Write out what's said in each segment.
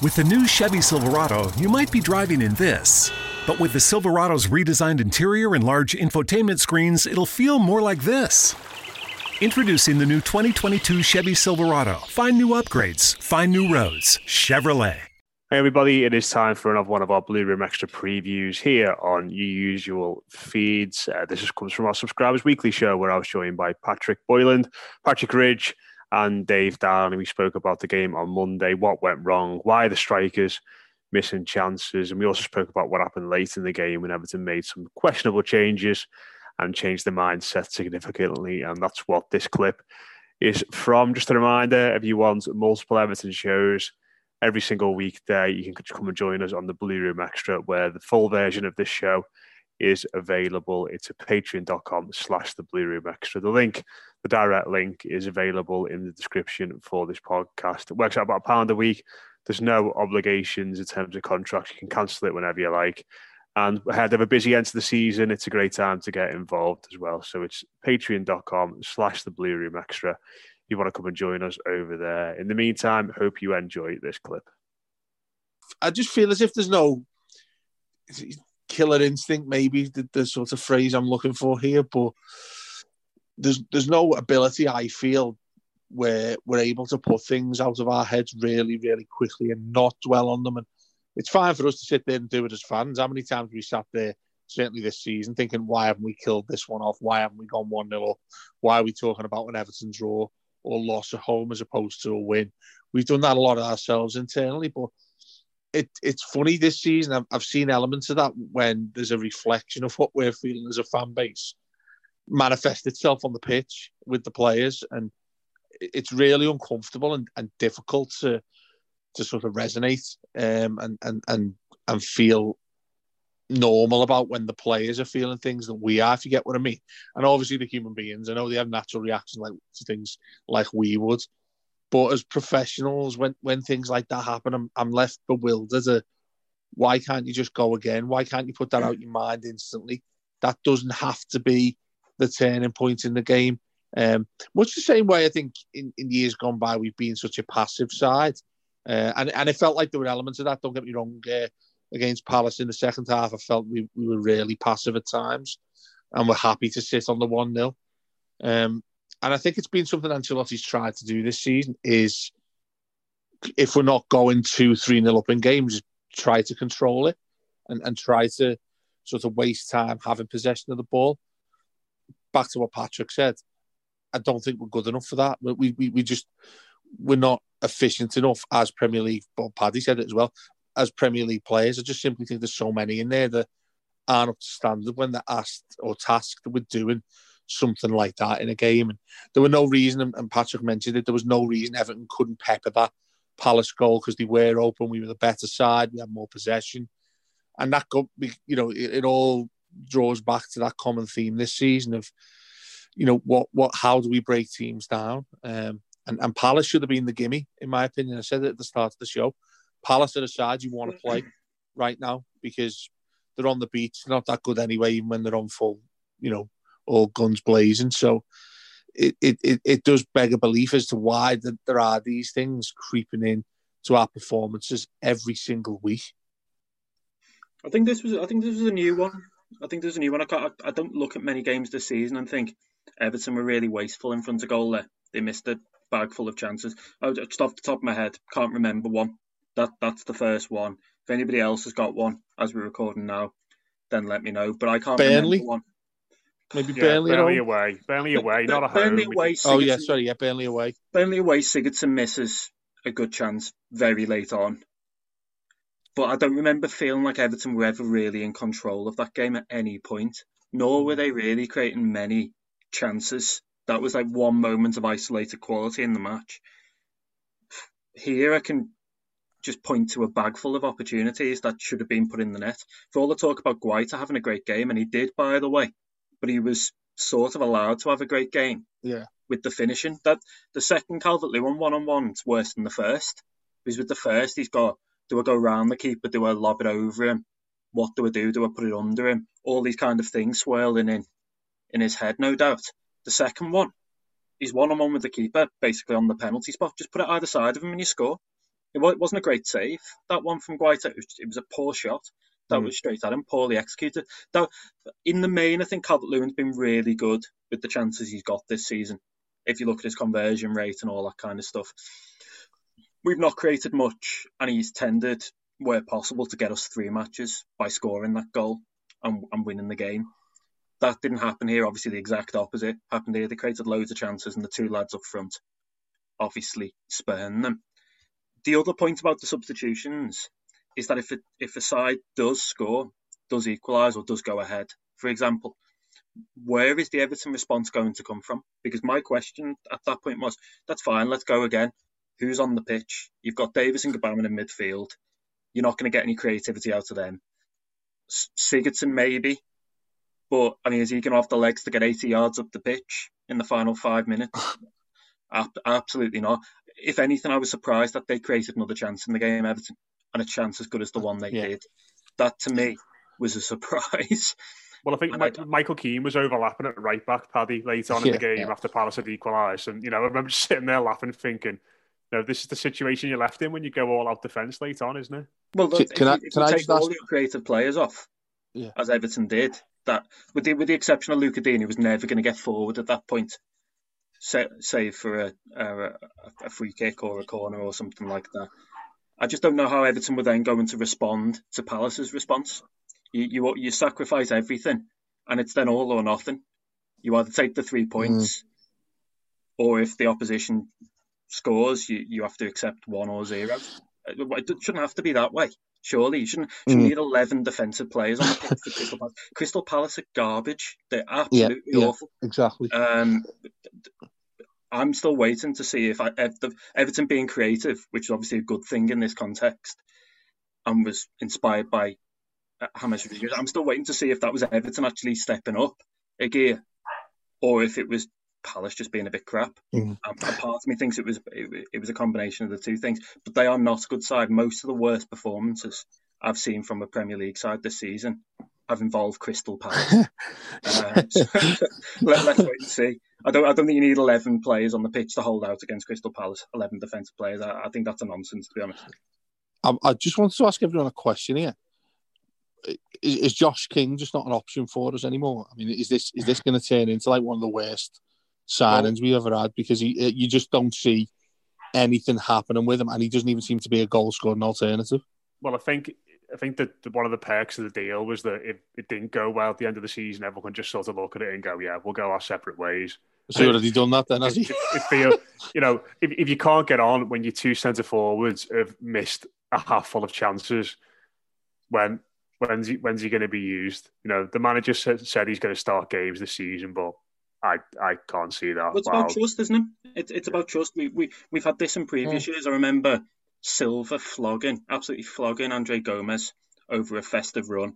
With the new Chevy Silverado, you might be driving in this. But with the Silverado's redesigned interior and large infotainment screens, it'll feel more like this. Introducing the new 2022 Chevy Silverado. Find new upgrades, find new roads. Chevrolet. Hey everybody, it is time for another one of our Blue Room Extra previews here on your usual feeds. Uh, this comes from our Subscribers Weekly show where I was joined by Patrick Boyland, Patrick Ridge, and Dave Down. And we spoke about the game on Monday, what went wrong, why the strikers missing chances. And we also spoke about what happened late in the game when Everton made some questionable changes and changed the mindset significantly. And that's what this clip is from. Just a reminder if you want multiple Everton shows, every single weekday. You can come and join us on the Blue Room Extra, where the full version of this show is available. It's at patreon.com slash the Blue Room Extra. The link, the direct link, is available in the description for this podcast. It works out about a pound a week. There's no obligations in terms of contracts. You can cancel it whenever you like. And ahead of a busy end to the season, it's a great time to get involved as well. So it's patreon.com slash the Blue Room Extra you want to come and join us over there. In the meantime, hope you enjoy this clip. I just feel as if there's no killer instinct, maybe the, the sort of phrase I'm looking for here, but there's there's no ability I feel where we're able to put things out of our heads really, really quickly and not dwell on them. And it's fine for us to sit there and do it as fans. How many times we sat there, certainly this season, thinking, why haven't we killed this one off? Why haven't we gone 1 0 Why are we talking about an Everton draw? or loss at home as opposed to a win. We've done that a lot ourselves internally, but it, it's funny this season. I've, I've seen elements of that when there's a reflection of what we're feeling as a fan base manifest itself on the pitch with the players, and it's really uncomfortable and, and difficult to to sort of resonate um, and and and and feel normal about when the players are feeling things that we are, if you get what I mean. And obviously the human beings, I know they have natural reactions like to things like we would. But as professionals, when when things like that happen, I'm I'm left bewildered. At, why can't you just go again? Why can't you put that out your mind instantly? That doesn't have to be the turning point in the game. Um, much the same way I think in, in years gone by we've been such a passive side, uh, and and it felt like there were elements of that. Don't get me wrong. Uh, against Palace in the second half, I felt we, we were really passive at times and we're happy to sit on the 1 0. Um, and I think it's been something Ancelotti's tried to do this season is if we're not going 2 3 0 up in games, try to control it and, and try to sort of waste time having possession of the ball. Back to what Patrick said, I don't think we're good enough for that. We, we, we just, we're not efficient enough as Premier League. But Paddy said it as well as Premier League players. I just simply think there's so many in there that aren't up to standard when they're asked or tasked with doing something like that in a game. And there were no reason, and Patrick mentioned it, there was no reason Everton couldn't pepper that Palace goal because they were open. We were the better side. We had more possession. And that, got, you know, it, it all draws back to that common theme this season of, you know, what, what, how do we break teams down? Um, and, and Palace should have been the gimme, in my opinion. I said it at the start of the show. Palace are the side you want to play right now because they're on the beach. They're not that good anyway, even when they're on full, you know, all guns blazing. So it, it, it, it does beg a belief as to why the, there are these things creeping in to our performances every single week. I think this was I think this was a new one. I think there's a new one. I, can't, I don't look at many games this season and think Everton were really wasteful in front of goal there. They missed a bag full of chances. I, just off the top of my head, can't remember one that that's the first one. If anybody else has got one as we're recording now, then let me know. But I can't Burnley. one. Maybe yeah, Burnley, Burnley away. Burnley away, not a Burnley home. Away, oh yeah, sorry, yeah, Burnley away. Burnley away. Sigurdsson misses a good chance very late on. But I don't remember feeling like Everton were ever really in control of that game at any point. Nor were mm. they really creating many chances. That was like one moment of isolated quality in the match. Here, I can just point to a bag full of opportunities that should have been put in the net. For all the talk about Guaita having a great game, and he did, by the way, but he was sort of allowed to have a great game. Yeah. With the finishing, that the second Calvert Lewin one-on-one one's worse than the first. Because with the first, he's got do I go round the keeper, do I lob it over him, what do I do? Do I put it under him? All these kind of things swirling in in his head, no doubt. The second one, he's one on one with the keeper, basically on the penalty spot. Just put it either side of him and you score. It wasn't a great save. That one from Guaita, it was, a poor shot. That mm. was straight at him, poorly executed. That, in the main, I think Calvert Lewin's been really good with the chances he's got this season. If you look at his conversion rate and all that kind of stuff, we've not created much, and he's tended where possible to get us three matches by scoring that goal and, and winning the game. That didn't happen here. Obviously, the exact opposite happened here. They created loads of chances, and the two lads up front obviously spurned them. The other point about the substitutions is that if if a side does score, does equalise, or does go ahead, for example, where is the Everton response going to come from? Because my question at that point was, that's fine, let's go again. Who's on the pitch? You've got Davies and Gbamin in midfield. You're not going to get any creativity out of them. Sigurdsson maybe, but I mean, is he going to have the legs to get 80 yards up the pitch in the final five minutes? Absolutely not. If anything, I was surprised that they created another chance in the game, Everton, and a chance as good as the one they yeah. did. That to me was a surprise. Well, I think I, Michael Keane was overlapping at right back, Paddy, late on in the game yeah. after Palace had equalised. And, you know, I remember sitting there laughing, thinking, no, this is the situation you're left in when you go all out defence late on, isn't it? Well, can, can I, if can you I take all ask... your creative players off, yeah. as Everton did, that with the with the exception of Lucas Digne, he was never going to get forward at that point, save for a, a, a free kick or a corner or something like that. I just don't know how Everton were then going to respond to Palace's response. You you you sacrifice everything, and it's then all or nothing. You either take the three points, mm. or if the opposition scores, you, you have to accept one or zero. It shouldn't have to be that way. Surely you shouldn't, shouldn't mm. need eleven defensive players on the pitch for Crystal Palace. Crystal Palace are garbage. They're absolutely yeah, yeah, awful. Exactly. Um, I'm still waiting to see if I, Everton being creative, which is obviously a good thing in this context, and was inspired by uh, Rodriguez. I'm still waiting to see if that was Everton actually stepping up a gear, or if it was Palace just being a bit crap. Mm. And, part of me thinks it was it, it, was a combination of the two things. But they are not a good side. Most of the worst performances I've seen from a Premier League side this season have involved Crystal Palace. um, so let, us wait and see. I don't I don't think you need eleven players on the pitch to hold out against Crystal Palace. Eleven defensive players. I, I think that's a nonsense to be honest. I, I just wanted to ask everyone a question here. Is, is, Josh King just not an option for us anymore? I mean, is this is this going to turn into like one of the worst signings we've ever had because he, you just don't see anything happening with him, and he doesn't even seem to be a goal scoring alternative. Well, I think I think that one of the perks of the deal was that if it didn't go well at the end of the season, everyone can just sort of look at it and go, "Yeah, we'll go our separate ways." So has he done that then? Has he? If, if feel, you know, if, if you can't get on when your two centre forwards have missed a half full of chances, when when's he when's he going to be used? You know, the manager said, said he's going to start games this season, but I I can't see that. Well, it's wow. about trust, isn't it? it? It's about trust. We we we've had this in previous yeah. years. I remember Silva flogging, absolutely flogging Andre Gomes over a festive run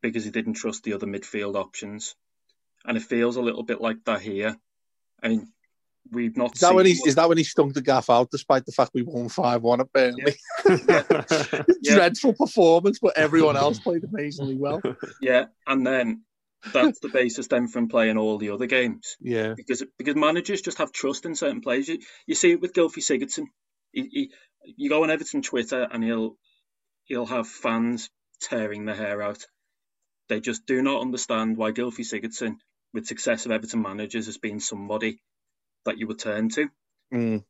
because he didn't trust the other midfield options, and it feels a little bit like that here. I mean, we've not. Is that when he is that when he stunk the gaff out, despite the fact we won five one at Burnley? Yeah. yeah. Dreadful performance, but everyone else played amazingly well. Yeah, and then that's the basis then from playing all the other games. Yeah. Because because managers just have trust in certain players. You, you see it with Gylfi Sigurdsson. He, he, you go on Everton Twitter and he'll he'll have fans tearing their hair out. They just do not understand why Gylfi Sigurdsson, with successive Everton managers, has been somebody that you would turn to. Mm.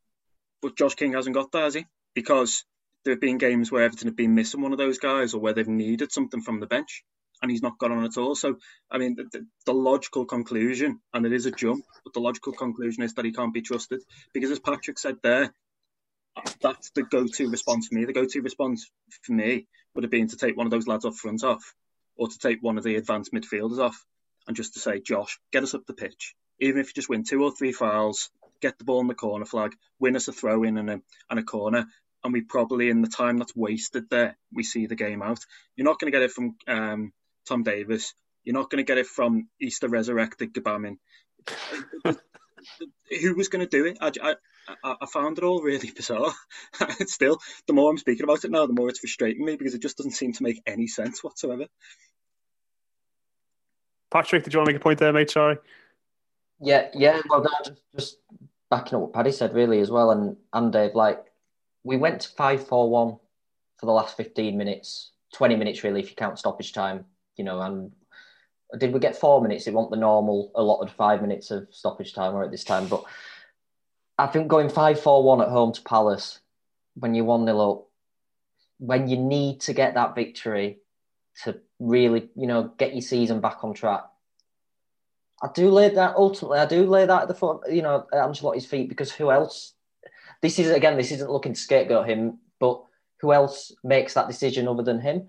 But Josh King hasn't got that, has he? Because there have been games where Everton have been missing one of those guys or where they've needed something from the bench and he's not got on at all. So, I mean, the, the, logical conclusion, and it is a jump, but the logical conclusion is that he can't be trusted because, as Patrick said there, that's the go-to response for me. The go-to response for me would have been to take one of those lads off front off, or to take one of the advanced midfielders off, and just to say, Josh, get us up the pitch. Even if you just win two or three fouls, get the ball in the corner flag, win us a throw in and a, and a corner, and we probably in the time that's wasted there, we see the game out. You're not going to get it from um, Tom Davies. You're not going to get it from Easter resurrected Gbamin. Who was going to do it? I, I, I, found it all really bizarre. Still, the more I'm speaking about it now, the more it's frustrating me because it just doesn't seem to make any sense whatsoever. Patrick, did you want to make a point there, mate? Sorry. Yeah, yeah. Well, just, just backing up what Paddy said, really, as well, and and Dave, like we went to five four one for the last fifteen minutes, twenty minutes really, if you count stoppage time, you know, and did we get four minutes? It wasn't the normal allotted five minutes of stoppage time or at this time, but I think going five four one at home to Palace when you're one 0 up, when you need to get that victory to really, you know, get your season back on track. I do lay that ultimately. I do lay that at the foot, you know, at Ancelotti's feet because who else? This is again, this isn't looking to scapegoat him, but who else makes that decision other than him?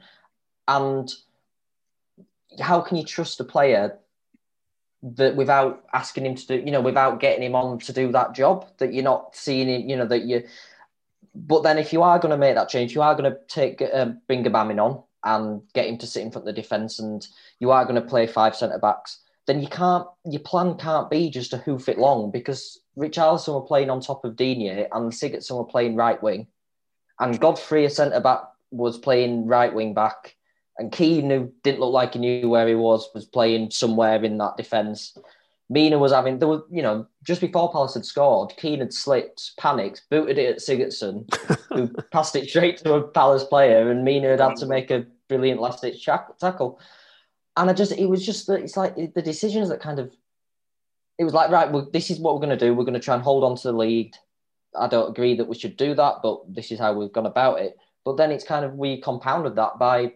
And how can you trust a player that without asking him to do, you know, without getting him on to do that job, that you're not seeing him, you know, that you. But then, if you are going to make that change, you are going to take um, bring on and get him to sit in front of the defence, and you are going to play five centre backs. Then you can't. Your plan can't be just to hoof it long because Richarlison were playing on top of Digne and Sigurdsson were playing right wing, and Godfrey, a centre back, was playing right wing back and Keane, who didn't look like he knew where he was, was playing somewhere in that defence. Mina was having, there was, you know, just before Palace had scored, Keane had slipped, panicked, booted it at Sigurdsson, who passed it straight to a Palace player, and Mina had had to make a brilliant last ditch tackle. And I just, it was just, it's like the decisions that kind of, it was like, right, well, this is what we're going to do. We're going to try and hold on to the lead. I don't agree that we should do that, but this is how we've gone about it. But then it's kind of, we compounded that by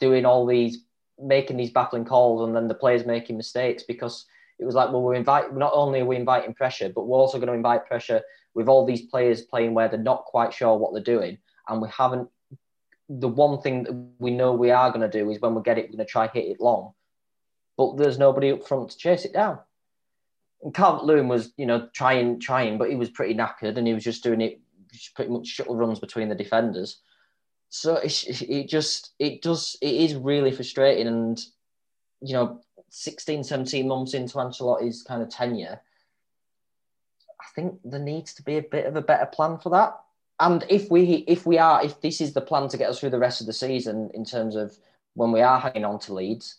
doing all these, making these baffling calls, and then the players making mistakes because it was like, well, we're invite. Not only are we inviting pressure, but we're also going to invite pressure with all these players playing where they're not quite sure what they're doing, and we haven't. The one thing that we know we are going to do is when we get it, we're going to try hit it long, but there's nobody up front to chase it down. And Calvert Lewin was, you know, trying, trying, but he was pretty knackered, and he was just doing it, just pretty much shuttle runs between the defenders so it, it just it does it is really frustrating. And you know 16 17 months into Ancelotti's kind of tenure I think there needs to be a bit of a better plan for that. And if we if we are if this is the plan to get us through the rest of the season in terms of when we are hanging on to leads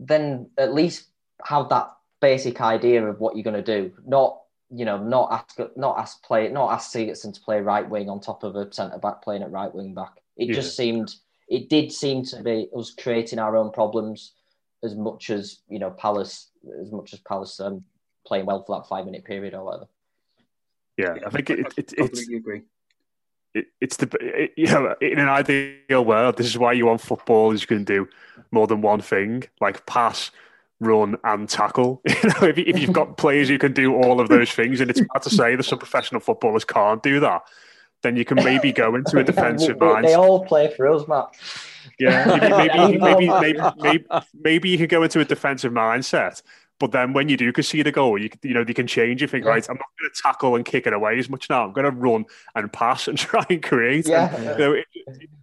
then at least have that basic idea of what you're going to do. Not you know, not ask not ask play not ask Sigurdsson to play right wing on top of a centre back playing at right wing back. It yeah. just seemed it did seem to be us creating our own problems as much as you know Palace as much as Palace um, playing well for that five minute period or whatever. Yeah, I think it, it, it it's agree. It, it's the it, you know in an ideal world this is why you want football is you can do more than one thing like pass run and tackle. You know, if, if you've got players who can do all of those things, and it's hard to say that some professional footballers can't do that, then you can maybe go into a defensive mindset. They all play for us, Matt. Yeah, maybe maybe, maybe maybe, maybe, maybe you can go into a defensive mindset but then when you do concede a goal, you you know they can change. You think, yeah. right, I'm not going to tackle and kick it away as much now. I'm going to run and pass and try and create. Yeah. And, you, know, it,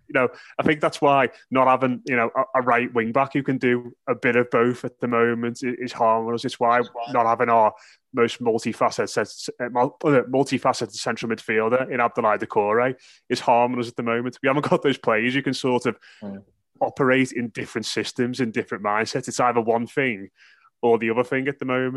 you know, I think that's why not having you know a, a, right wing back who can do a bit of both at the moment is harmless. It's why not having our most multifaceted uh, multifaceted central midfielder in Abdoulaye Doucouré is harmless at the moment. We haven't got those players you can sort of. Mm. Operate in different systems and different mindsets. It's either one thing or the other thing at the moment.